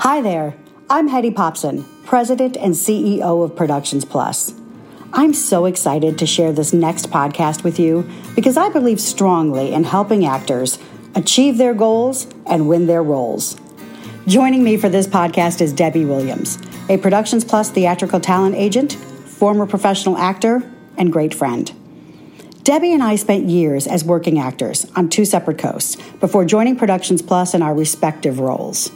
Hi there. I'm Hedy Popson, President and CEO of Productions Plus. I'm so excited to share this next podcast with you because I believe strongly in helping actors achieve their goals and win their roles. Joining me for this podcast is Debbie Williams, a Productions Plus theatrical talent agent, former professional actor, and great friend. Debbie and I spent years as working actors on two separate coasts before joining Productions Plus in our respective roles.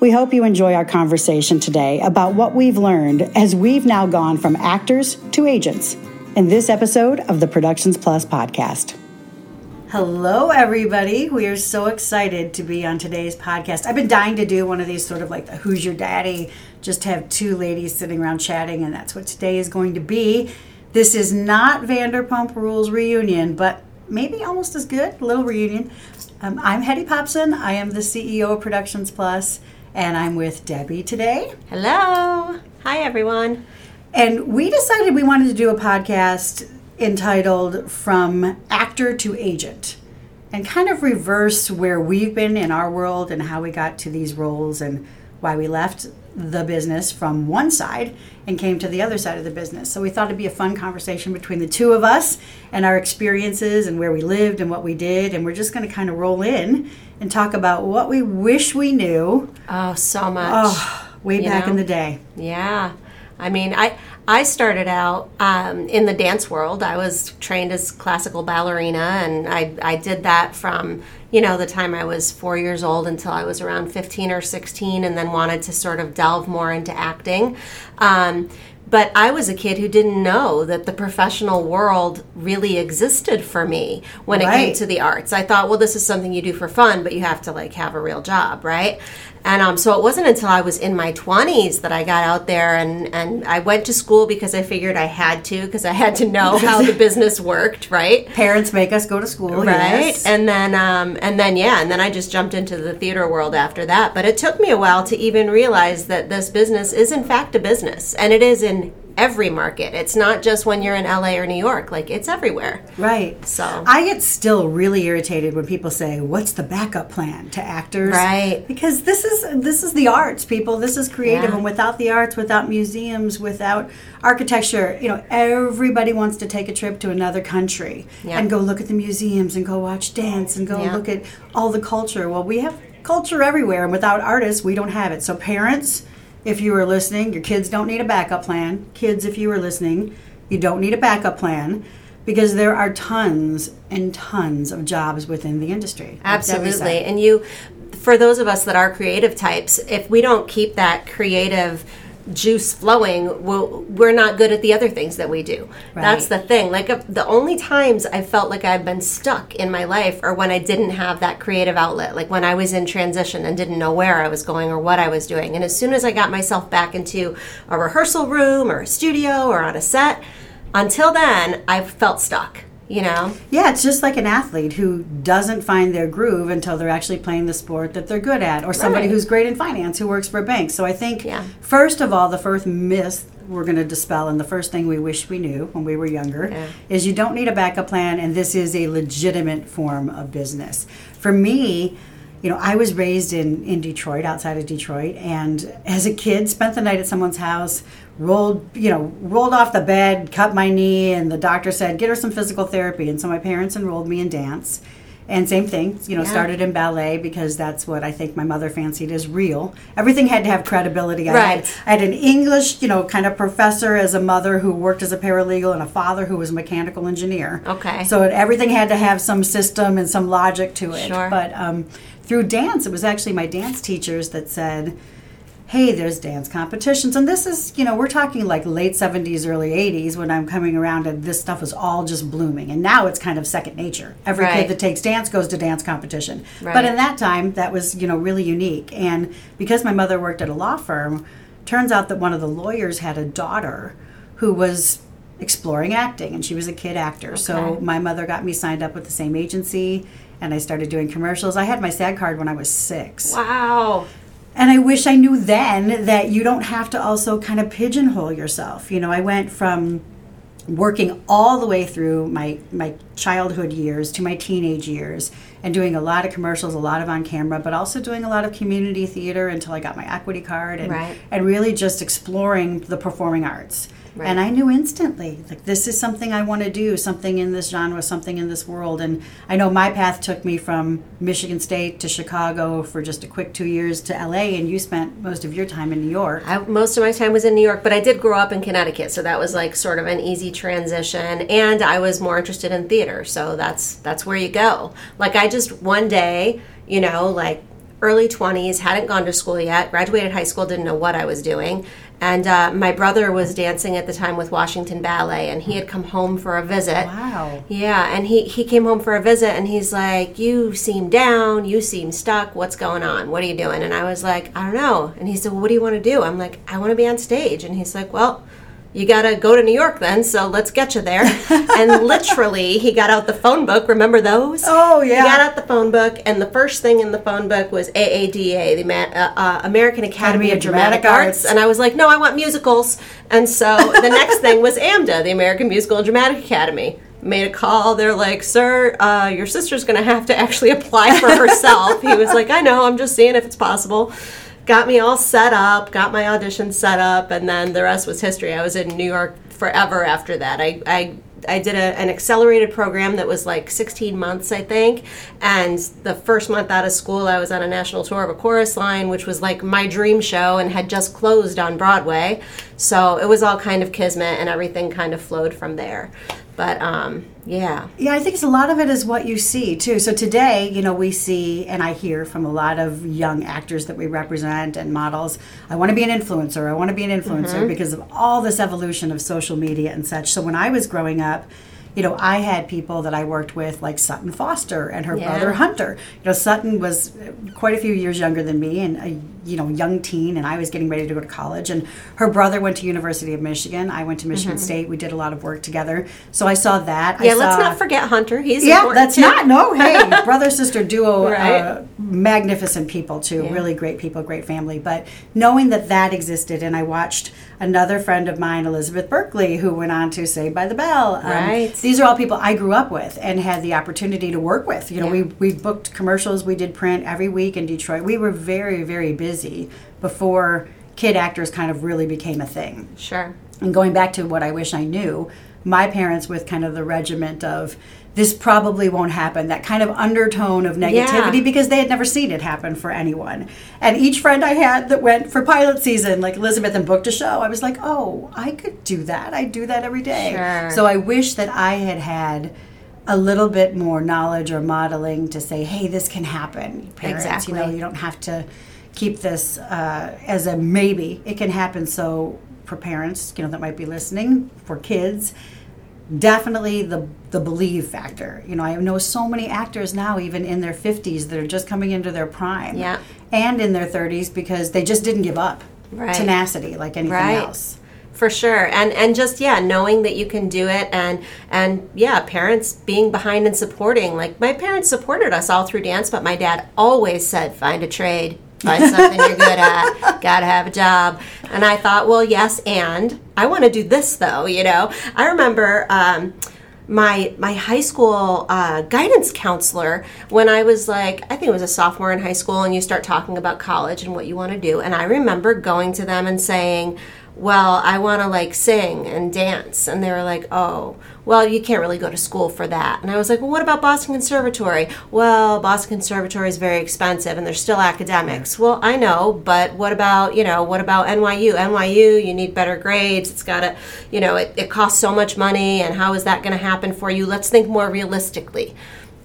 We hope you enjoy our conversation today about what we've learned as we've now gone from actors to agents in this episode of the Productions Plus podcast. Hello, everybody. We are so excited to be on today's podcast. I've been dying to do one of these sort of like the Who's Your Daddy, just have two ladies sitting around chatting, and that's what today is going to be. This is not Vanderpump Rules reunion, but maybe almost as good, a little reunion. Um, I'm Hedy Popson. I am the CEO of Productions Plus, and I'm with Debbie today. Hello. Hi, everyone. And we decided we wanted to do a podcast entitled From Actor to Agent and kind of reverse where we've been in our world and how we got to these roles and why we left the business from one side and came to the other side of the business. So we thought it'd be a fun conversation between the two of us and our experiences and where we lived and what we did. And we're just going to kind of roll in and talk about what we wish we knew. Oh, so much. Oh, way You back know? in the day. Yeah. I mean, I I started out um, in the dance world. I was trained as classical ballerina, and I I did that from you know the time I was four years old until I was around fifteen or sixteen, and then wanted to sort of delve more into acting. Um, but I was a kid who didn't know that the professional world really existed for me when it came to the arts. I thought, well, this is something you do for fun, but you have to like have a real job, right? And um, so it wasn't until I was in my 20s that I got out there and, and I went to school because I figured I had to, because I had to know how the business worked, right? Parents make us go to school, Right, yes. and then, um, and then, yeah, and then I just jumped into the theater world after that. But it took me a while to even realize that this business is, in fact, a business, and it is in every market. It's not just when you're in LA or New York; like it's everywhere. Right. So- I get still really irritated when people say, "What's the backup plan to actors?" Right. Because this is this is the arts, people. This is creative, Yeah. and without the arts, without museums, without architecture, you know, everybody wants to take a trip to another country Yeah. and go look at the museums and go watch dance and go Yeah. look at all the culture. Well, we have culture everywhere, and without artists, we don't have it. So, parents, if you are listening, your kids don't need a backup plan. Kids, if you are listening, you don't need a backup plan because there are tons and tons of jobs within the industry. like Debbie said. Absolutely. And you, for those of us that are creative types, if we don't keep that creative juice flowing, we'll, we're not good at the other things that we do. That's the thing. Like uh, the only times I felt like I've been stuck in my life are when I didn't have that creative outlet, like when I was in transition and didn't know where I was going or what I was doing. And as soon as I got myself back into a rehearsal room or a studio or on a set, until then, I felt stuck. You know, Yeah, it's just like an athlete who doesn't find their groove until they're actually playing the sport that they're good at, or somebody Right. who's great in finance who works for a bank. So I think, Yeah. first of all, the first myth we're going to dispel, and the first thing we wish we knew when we were younger, Yeah. is you don't need a backup plan, and this is a legitimate form of business. For me, you know, I was raised in, in Detroit, outside of Detroit, and as a kid, spent the night at someone's house, rolled, you know, rolled off the bed, cut my knee, and the doctor said, get her some physical therapy. And so my parents enrolled me in dance. And same thing, you know, Yeah. started in ballet because that's what I think my mother fancied as real. Everything had to have credibility. I had, Right. I had an English, you know, kind of professor as a mother who worked as a paralegal and a father who was a mechanical engineer. Okay. So it, everything had to have some system and some logic to it. Sure. But um, through dance, it was actually my dance teachers that said, hey, there's dance competitions. And this is, you know, we're talking like late 70s, early 80s when I'm coming around and this stuff was all just blooming. And now it's kind of second nature. Every Right. kid that takes dance goes to dance competition. But in that time, that was, you know, really unique. And because my mother worked at a law firm, turns out that one of the lawyers had a daughter who was exploring acting and she was a kid actor. So my mother got me signed up with the same agency and I started doing commercials. I had my SAG card when I was six. wow. And I wish I knew then that you don't have to also kind of pigeonhole yourself. You know, I went from working all the way through my my childhood years to my teenage years and doing a lot of commercials, a lot of on camera, but also doing a lot of community theater until I got my equity card and, Right. and really just exploring the performing arts. And I knew instantly, like, this is something I want to do, something in this genre, something in this world. And I know my path took me from Michigan State to Chicago for just a quick two years to LA, and you spent most of your time in New York. I, most of my time was in New York, but I did grow up in Connecticut, so that was like sort of an easy transition. And I was more interested in theater, so that's that's where you go. Like I just one day, you know, like early twenties, hadn't gone to school yet, graduated high school, didn't know what I was doing. And uh, my brother was dancing at the time with Washington Ballet, and he had come home for a visit. Wow. Yeah, and he, he came home for a visit and he's like, You seem down, you seem stuck, what's going on? What are you doing? And I was like, I don't know. And he said, Well, what do you want to do? I'm like, I want to be on stage. And he's like, Well, you got to go to New York then, so let's get you there. and literally, he got out the phone book. Remember those? Oh, yeah. He got out the phone book, and the first thing in the phone book was AADA, the Ma- uh, uh, American Academy, of Dramatic, Arts. And I was like, No, I want musicals. And so the next thing was AMDA, the American Musical and Dramatic Academy made a call. They're like, "Sir, uh, your sister's going to have to actually apply for herself." he was like, "I know. I'm just seeing if it's possible." Got me all set up, got my audition set up, and then the rest was history. I was in New York forever after that. I I, I did a, an accelerated program that was like 16 months, I think. And the first month out of school, I was on a national tour of a chorus line, which was like my dream show and had just closed on Broadway. So it was all kind of kismet, and everything kind of flowed from there. But um, yeah. Yeah, I think it's a lot of it is what you see too. So today, you know, we see and I hear from a lot of young actors that we represent and models. I want to be an influencer. I want to be an influencer mm-hmm. because of all this evolution of social media and such. So when I was growing up, you know, I had people that I worked with like Sutton Foster and her Yeah. brother Hunter. You know, Sutton was quite a few years younger than me and a you know young teen, and I was getting ready to go to college. And her brother went to University of Michigan. I went to Michigan State. We did a lot of work together. So I saw that. I Yeah, let's not forget Hunter. He's yeah, that's too. not no. Hey, brother sister duo, Right. uh, magnificent people too. Yeah. Really great people, great family. But knowing that that existed, and I watched another friend of mine, Elizabeth Berkley, who went on to Saved by the Bell. Um, Right. These are all people I grew up with and had the opportunity to work with. You know, Yeah. we we booked commercials, we did print every week in Detroit. We were very very busy before kid actors kind of really became a thing Sure. and going back to what I wish I knew, my parents with kind of the regiment of this probably won't happen, that kind of undertone of negativity Yeah. because they had never seen it happen for anyone. And each friend I had that went for pilot season, like Elizabeth, and booked a show, I was like, oh, I could do that. I do that every day. Sure. So I wish that I had had a little bit more knowledge or modeling to say, hey, this can happen. Parents, you know, you don't have to keep this uh, as a maybe. It can happen. So for parents, you know, that might be listening, for kids, definitely the the believe factor. You know, I know so many actors now, even in their fifties, that are just coming into their prime, Yeah. and in their thirties because they just didn't give up. Right. Tenacity, like anything Right. else. For sure. And and just yeah, knowing that you can do it and and yeah, parents being behind and supporting. Like my parents supported us all through dance, but my dad always said find a trade. Find something you're good at. Got to have a job. And I thought, well, yes, and I want to do this though, you know. I remember um my my high school uh, guidance counselor when I was like I think it was a sophomore in high school and you start talking about college and what you want to do and I remember going to them and saying well I want to like sing and dance. And they were like oh well you can't really go to school for that. And I was like well what about Boston Conservatory? Well Boston Conservatory is very expensive and they're still academics. Well I know but what about you know what about NYU NYU you need better grades. It's got to you know it, it costs so much money and how is that going to happen for you? Let's think more realistically.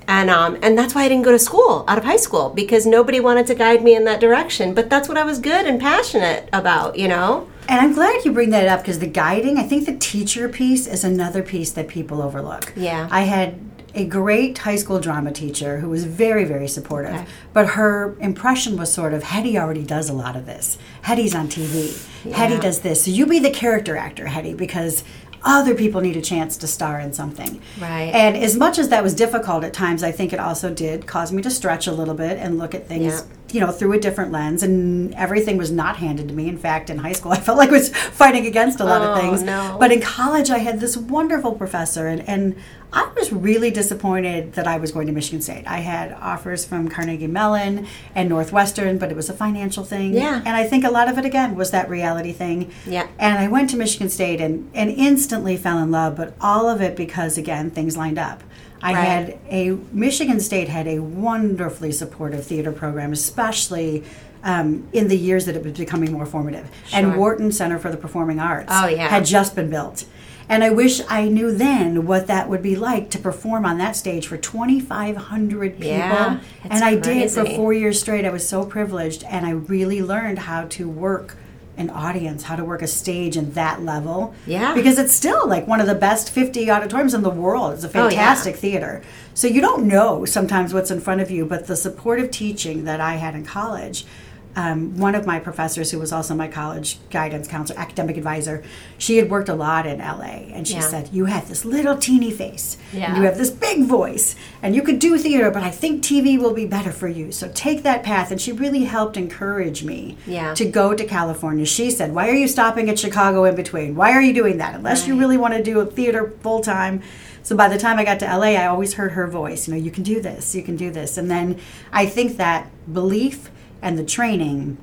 And um, and that's why I didn't go to school out of high school because nobody wanted to guide me in that direction. But that's what I was good and passionate about you know And I'm glad you bring that up because the guiding, I think the teacher piece is another piece that people overlook. Yeah. I had a great high school drama teacher who was very, very supportive. Okay. But her impression was sort of Hedy already does a lot of this. Hedy's on TV. Hedy does this. So you be the character actor, Hedy, because other people need a chance to star in something. Right. And as much as that was difficult at times, I think it also did cause me to stretch a little bit and look at things you know, through a different lens, and everything was not handed to me. In fact, in high school, I felt like I was fighting against a lot Oh, of things. no. But in college, I had this wonderful professor, and, and I was really disappointed that I was going to Michigan State. I had offers from Carnegie Mellon and Northwestern, but it was a financial thing. Yeah. And I think a lot of it, again, was that reality thing. Yeah. And I went to Michigan State and, and instantly fell in love, but all of it because, again, things lined up. I Right. had a Michigan State had a wonderfully supportive theater program, especially um, in the years that it was becoming more formative. And Wharton Center for the Performing Arts Oh, yeah. had just been built. And I wish I knew then what that would be like to perform on that stage for 2,500 people. Yeah, it's and I did for four years straight. I was so privileged, and I really learned how to work an audience, how to work a stage in that level. Yeah. Because it's still like one of the best 50 auditoriums in the world. It's a Oh, yeah. fantastic theater. So you don't know sometimes what's in front of you, but the supportive teaching that I had in college, um, one of my professors, who was also my college guidance counselor, academic advisor, she had worked a lot in LA, and she Yeah. said, "You have this little teeny face, and you have this big voice, and you could do theater, but I think TV will be better for you. So take that path." And she really helped encourage me Yeah. to go to California. She said, "Why are you stopping at Chicago in between? Why are you doing that? Unless you really want to do a theater full time." So by the time I got to LA, I always heard her voice. You know, you can do this. You can do this. And then I think that belief and the training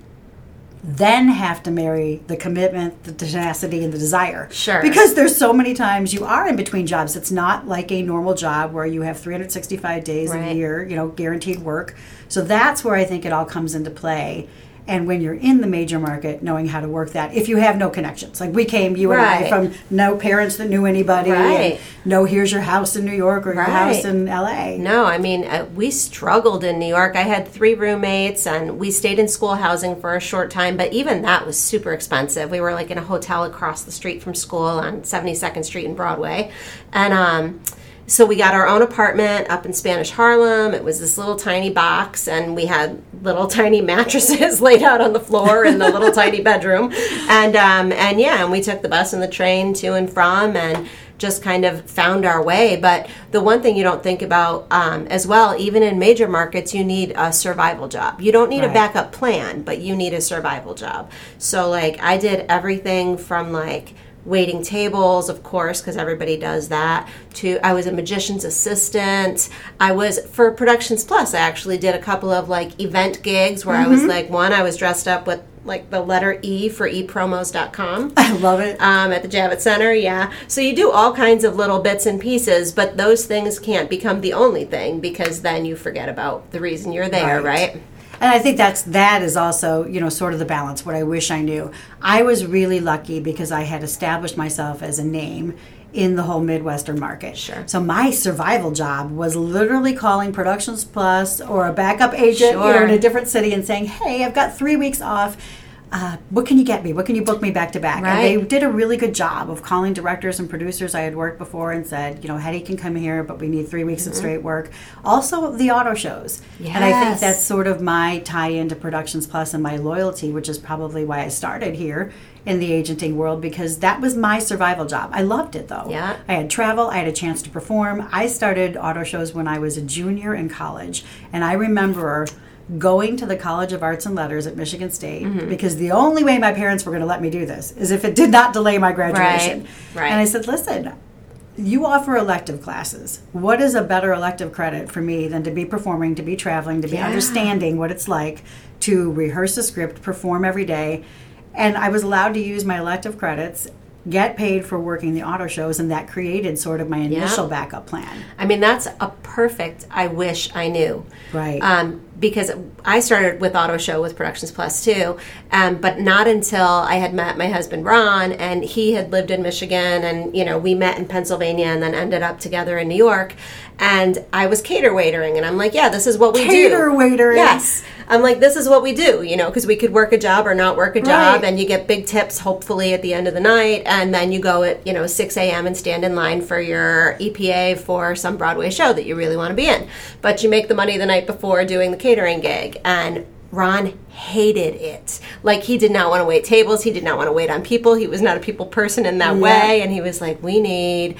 then have to marry the commitment, the tenacity, and the desire. Sure. Because there's so many times you are in between jobs. It's not like a normal job where you have 365 days a year, you know, guaranteed work. So that's where I think it all comes into play. And when you're in the major market, knowing how to work that, if you have no connections, like we came, you and I, from no parents that knew anybody, Right. no, here's your house in New York or your house in LA. No, I mean, uh, we struggled in New York. I had three roommates and we stayed in school housing for a short time, but even that was super expensive. We were like in a hotel across the street from school on 72nd Street and Broadway. And, um, so we got our own apartment up in Spanish Harlem. It was this little tiny box, and we had little tiny mattresses laid out on the floor in the little tiny bedroom. And um, and yeah, and we took the bus and the train to and from, and just kind of found our way. But the one thing you don't think about um, as well, even in major markets, you need a survival job. You don't need a backup plan, but you need a survival job. So like I did everything from like waiting tables of course because everybody does that to i was a magician's assistant i was for productions plus i actually did a couple of like event gigs where i was like one i was dressed up with like the letter e for epromos.com I love it. um, at the Javits Center. Yeah. So you do all kinds of little bits and pieces, but those things can't become the only thing because then you forget about the reason you're there, Right. right? And I think that's that is also you know sort of the balance. What I wish I knew. I was really lucky because I had established myself as a name in the whole Midwestern market. Sure. So my survival job was literally calling Productions Plus or a backup agent you know, in a different city and saying, "Hey, I've got three weeks off." Uh, what can you get me? What can you book me back to back? And they did a really good job of calling directors and producers I had worked before and said, you know, Hedy can come here, but we need three weeks Mm-hmm. of straight work. Also, the auto shows. And I think that's sort of my tie into Productions Plus and my loyalty, which is probably why I started here in the agenting world because that was my survival job. I loved it though. Yeah. I had travel, I had a chance to perform. I started auto shows when I was a junior in college, and I remember going to the College of Arts and Letters at Michigan State Mm-hmm. because the only way my parents were going to let me do this is if it did not delay my graduation. Right, right. And I said, "Listen, you offer elective classes. What is a better elective credit for me than to be performing, to be traveling, to be Yeah. understanding what it's like to rehearse a script, perform every day? And I was allowed to use my elective credits, get paid for working the auto shows, and that created sort of my initial backup plan. I mean, that's a perfect I wish I knew. Right. Um, because I started with Auto Show with Productions Plus too, um, but not until I had met my husband Ron, and he had lived in Michigan, and you know we met in Pennsylvania, and then ended up together in New York. And I was cater waitering, and I'm like, yeah, this is what we do. Cater waitering. Yes, I'm like, this is what we do, you know, because we could work a job or not work a job, Right. and you get big tips hopefully at the end of the night, and then you go at you know 6 a.m. and stand in line for your EPA for some Broadway show that you really want to be in, but you make the money the night before doing the catering gig, and Ron hated it. Like he did not want to wait tables, he did not want to wait on people. He was not a people person in that Yeah. way, and he was like, we need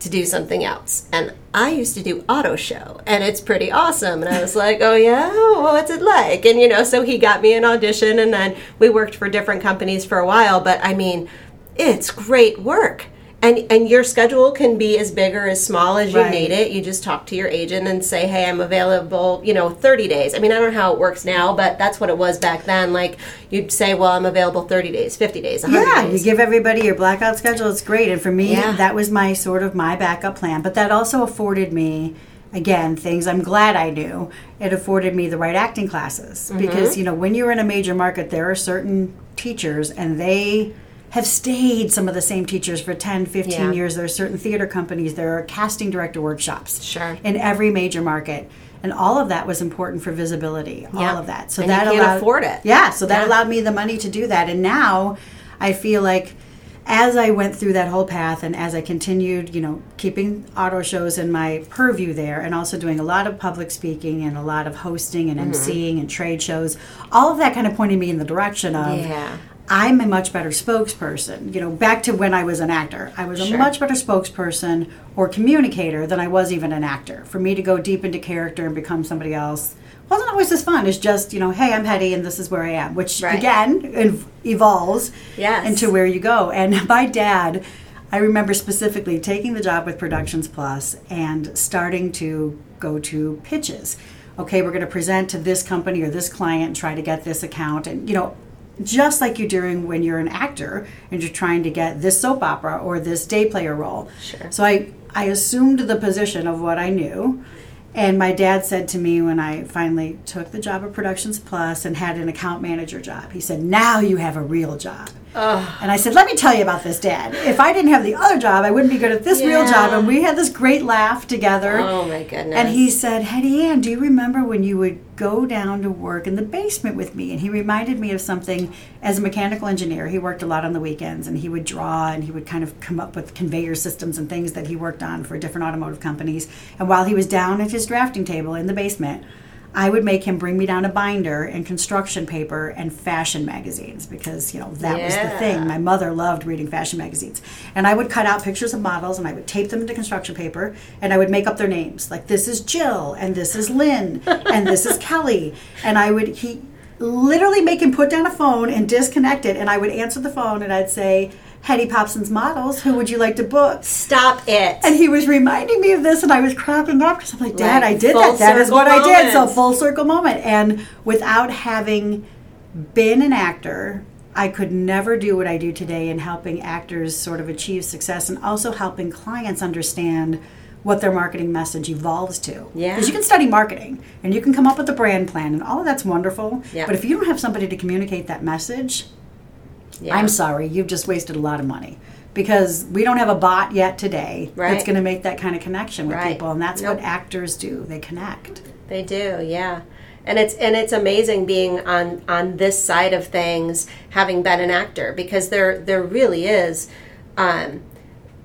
to do something else. And I used to do auto show and it's pretty awesome. And I was like, oh yeah, well, what's it like? And you know, so he got me an audition and then we worked for different companies for a while. But I mean, it's great work and and your schedule can be as big or as small as you right. need it you just talk to your agent and say hey i'm available you know 30 days i mean i don't know how it works now but that's what it was back then like you'd say well i'm available 30 days 50 days yeah days. you give everybody your blackout schedule it's great and for me yeah. that was my sort of my backup plan but that also afforded me again things i'm glad i knew it afforded me the right acting classes mm-hmm. because you know when you're in a major market there are certain teachers and they have stayed some of the same teachers for 10 15 yeah. years there are certain theater companies there are casting director workshops sure in every major market and all of that was important for visibility all of that so and that allowed afford it yeah so that yeah. allowed me the money to do that and now i feel like as I went through that whole path and as I continued, you know, keeping auto shows in my purview there and also doing a lot of public speaking and a lot of hosting and mm-hmm. emceeing and trade shows, all of that kind of pointed me in the direction of yeah. I'm a much better spokesperson. You know, back to when I was an actor, I was sure. a much better spokesperson or communicator than I was even an actor. For me to go deep into character and become somebody else wasn't always as fun. It's just, you know, hey, I'm Hedy and this is where I am, which right. again evolves yes. into where you go. And my dad, I remember specifically taking the job with Productions Plus and starting to go to pitches okay, we're going to present to this company or this client and try to get this account. And, you know, just like you're doing when you're an actor and you're trying to get this soap opera or this day player role. Sure. So I, I assumed the position of what I knew. And my dad said to me when I finally took the job at Productions Plus and had an account manager job, he said, Now you have a real job. Ugh. And I said, let me tell you about this, Dad. If I didn't have the other job, I wouldn't be good at this yeah. real job. And we had this great laugh together. Oh, my goodness. And he said, Hedy Ann, do you remember when you would go down to work in the basement with me? And he reminded me of something as a mechanical engineer. He worked a lot on the weekends and he would draw and he would kind of come up with conveyor systems and things that he worked on for different automotive companies. And while he was down at his drafting table in the basement, I would make him bring me down a binder and construction paper and fashion magazines because, you know, that yeah. was the thing. My mother loved reading fashion magazines. And I would cut out pictures of models and I would tape them into construction paper and I would make up their names. Like, this is Jill and this is Lynn and this is Kelly. And I would, he, literally make him put down a phone and disconnect it and I would answer the phone and I'd say, Hedy Popson's models. Who would you like to book? Stop it. And he was reminding me of this, and I was cracking up because I'm like, Dad, right. I did full that. That is what moment. I did. So full circle moment. And without having been an actor, I could never do what I do today in helping actors sort of achieve success and also helping clients understand what their marketing message evolves to. Yeah. Because you can study marketing and you can come up with a brand plan and all of that's wonderful. Yeah. But if you don't have somebody to communicate that message, yeah. I'm sorry, you've just wasted a lot of money because we don't have a bot yet today right. that's going to make that kind of connection with right. people, and that's nope. what actors do. They connect. They do, yeah. And it's and it's amazing being on on this side of things, having been an actor, because there there really is. Um,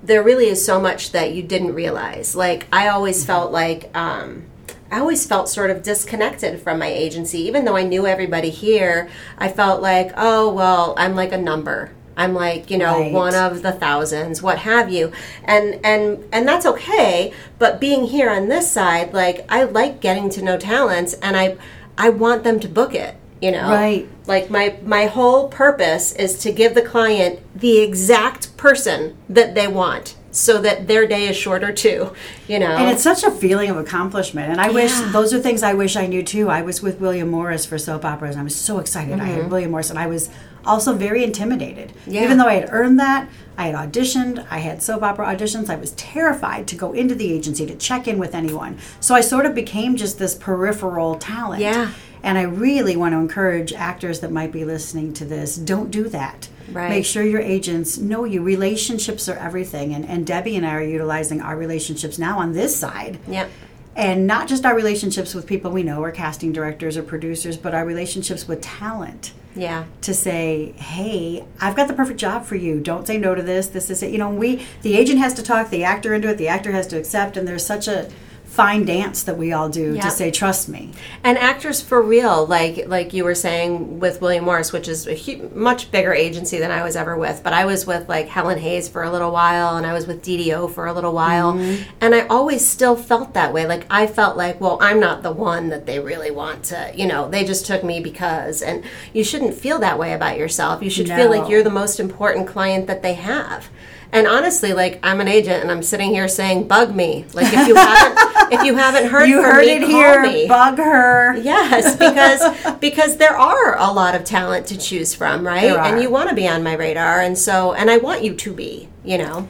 there really is so much that you didn't realize. Like I always mm-hmm. felt like um, I always felt sort of disconnected from my agency. Even though I knew everybody here, I felt like, oh, well, I'm like a number. I'm like, you know, right. one of the thousands, what have you. And and and that's okay, but being here on this side, like I like getting to know talents and I I want them to book it, you know. Right. Like my my whole purpose is to give the client the exact person that they want so that their day is shorter too you know and it's such a feeling of accomplishment and i yeah. wish those are things i wish i knew too i was with william morris for soap operas and i was so excited mm-hmm. i had mm-hmm. william morris and i was also very intimidated yeah. even though i had earned that i had auditioned i had soap opera auditions i was terrified to go into the agency to check in with anyone so i sort of became just this peripheral talent yeah and i really want to encourage actors that might be listening to this don't do that Right. Make sure your agents know you. Relationships are everything. And, and Debbie and I are utilizing our relationships now on this side. Yep. And not just our relationships with people we know, or casting directors or producers, but our relationships with talent. Yeah. To say, hey, I've got the perfect job for you. Don't say no to this. This is it. You know, we the agent has to talk the actor into it. The actor has to accept, and there's such a fine dance that we all do Yep. to say trust me. And actors for real like like you were saying with william morris which is a hu- much bigger agency than i was ever with but i was with like helen hayes for a little while and i was with ddo for a little while. Mm-hmm. And i always still felt that way. Like i felt like well i'm not the one that they really want to you know they just took me because. And you shouldn't feel that way about yourself. You should feel like you're the most important client that they have and honestly, like I'm an agent, and I'm sitting here saying, "Bug me." Like if you haven't, if you haven't heard, you heard me, it here me. bug her Yes, because because there are a lot of talent to choose from, right? And you want to be on my radar, and so and I want you to be, you know.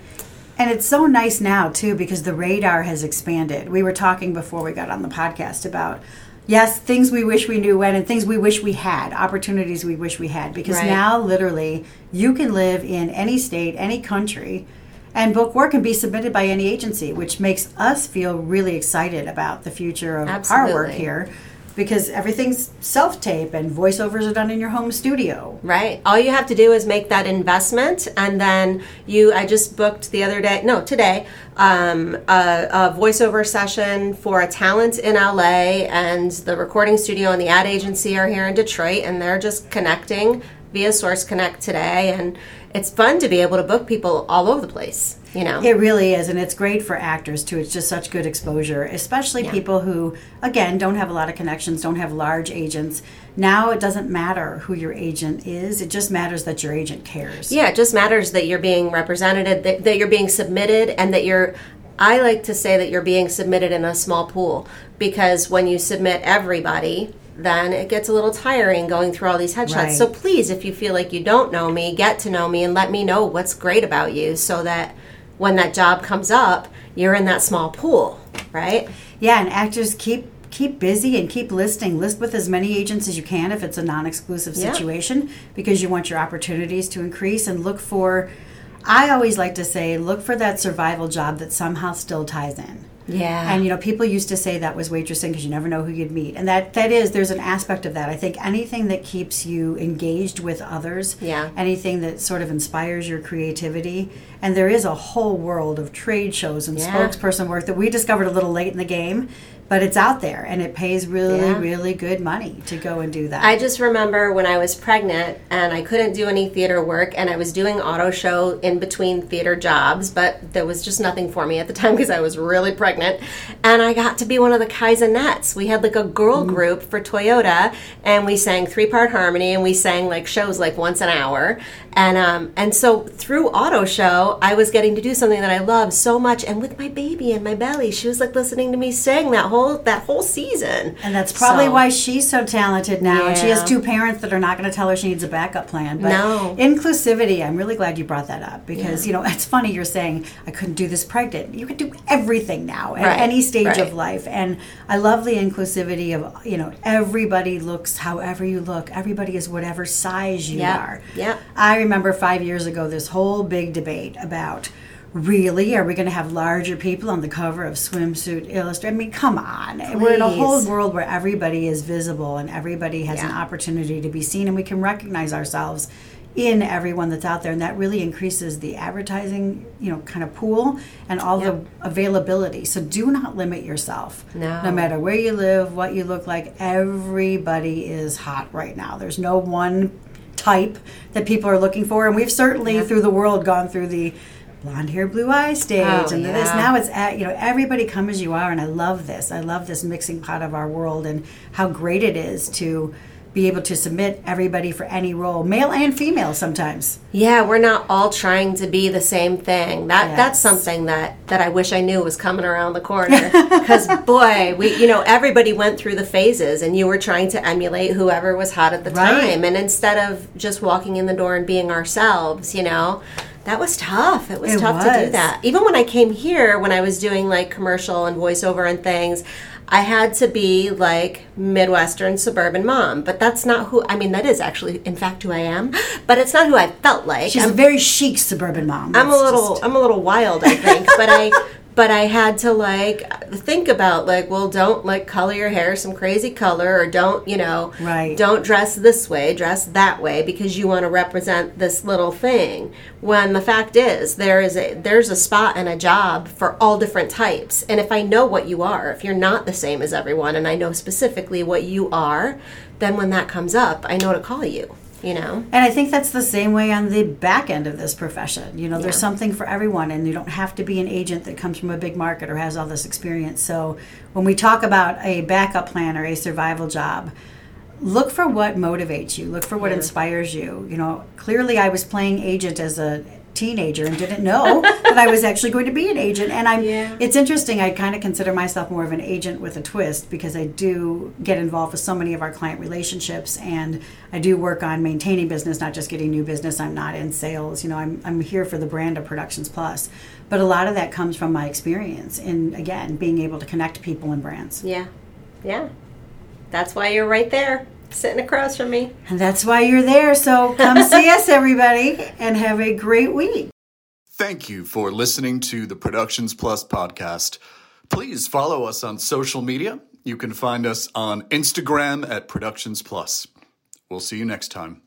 And it's so nice now too because the radar has expanded. We were talking before we got on the podcast about yes, things we wish we knew when and things we wish we had, opportunities we wish we had. Because Right. now literally you can live in any state, any country and book work can be submitted by any agency, which makes us feel really excited about the future of our work here because everything's self-tape and voiceovers are done in your home studio. Right. All you have to do is make that investment, and then you. I just booked the other day, no, today, um, a, a voiceover session for a talent in LA, and the recording studio and the ad agency are here in Detroit, and they're just connecting via Source Connect today, and it's fun to be able to book people all over the place. You know. It really is, and it's great for actors too. It's just such good exposure, especially people who, again, don't have a lot of connections, don't have large agents. Now it doesn't matter who your agent is; it just matters that your agent cares. Yeah, it just matters that you're being represented, that, that you're being submitted, and that you're. I like to say that you're being submitted in a small pool because when you submit everybody, then it gets a little tiring going through all these headshots. Right. So please, if you feel like you don't know me, get to know me and let me know what's great about you so that when that job comes up, you're in that small pool, right? Yeah, and actors keep keep busy and keep listing. List with as many agents as you can if it's a non-exclusive Yeah. situation because you want your opportunities to increase and look for I always like to say look for that survival job that somehow still ties in. Yeah. And you know, people used to say that was waitressing because you never know who you'd meet, and that that is there's an aspect of that. I think anything that keeps you engaged with others, Yeah. anything that sort of inspires your creativity, and there is a whole world of trade shows and Yeah. spokesperson work that we discovered a little late in the game, but it's out there and it pays really Yeah. really good money to go and do that. I just remember when I was pregnant and I couldn't do any theater work and I was doing auto show in between theater jobs, but there was just nothing for me at the time because I was really pregnant. And I got to be one of the Kaizenettes. We had like a girl group for Toyota and we sang three part harmony and we sang like shows like once an hour. And um, and so through auto show, I was getting to do something that I loved so much. And with my baby in my belly, she was like listening to me sing that whole that whole season. and that's probably So- why she's so talented now. And she has two parents that are not going to tell her she needs a backup plan. But No. inclusivity, I'm really glad you brought that up because, you know, it's funny you're saying, I couldn't do this pregnant. You could do everything now at Right, any stage right. of life. And I love the inclusivity of, you know, everybody looks however you look, everybody is whatever size you Yeah, are. yeah. I remember five years ago this whole big debate about really? Are we going to have larger people on the cover of swimsuit illustrated? I mean come on. We're in a whole world where everybody is visible and everybody has an opportunity to be seen and we can recognize ourselves in everyone that's out there and that really increases the advertising you know kind of pool and all Yep. the availability. So do not limit yourself. No. no matter where you live what you look like everybody is hot right now. There's no one type that people are looking for and we've certainly Yeah. through the world gone through the blonde hair blue eye stage Oh, and this now it's at you know everybody come as you are and i love this i love this mixing pot of our world and how great it is to be able to submit everybody for any role male and female sometimes Yeah, we're not all trying to be the same thing. That that's something that that I wish I knew was coming around the corner. Because boy, we you know everybody went through the phases, and you were trying to emulate whoever was hot at the Right. time, and instead of just walking in the door and being ourselves, you know. That was tough. It was It tough to do that. Even when I came here, when I was doing like commercial and voiceover and things, I had to be like Midwestern suburban mom. But that's not who, I mean, that is actually, in fact, who I am. But it's not who I felt like. she's I'm a very chic suburban mom I'm a little just- I'm a little wild, I think, but I but I had to like think about like, well, don't like color your hair some crazy color, or don't you know, right? Don't dress this way, dress that way because you want to represent this little thing. When the fact is, there is a there's a spot and a job for all different types, and if I know what you are, if you're not the same as everyone, and I know specifically what you are, then when that comes up, I know to call you you know? And i think that's the same way on the back end of this profession. You know there's something for everyone and you don't have to be an agent that comes from a big market or has all this experience. So when we talk about a backup plan or a survival job look for what motivates you. Look for what yeah. inspires you. You know clearly i was playing agent as a teenager and didn't know that I was actually going to be an agent. And I'm yeah. it's interesting, I kind of consider myself more of an agent with a twist because I do get involved with so many of our client relationships and I do work on maintaining business, not just getting new business. I'm not in sales. You know, I'm I'm here for the brand of Productions Plus. But a lot of that comes from my experience in again being able to connect people and brands. Yeah. Yeah. That's why you're right there sitting across from me. And that's why you're there. So come see us, everybody, and have a great week. Thank you for listening to the Productions Plus podcast. Please follow us on social media. You can find us on Instagram at Productions Plus. We'll see you next time.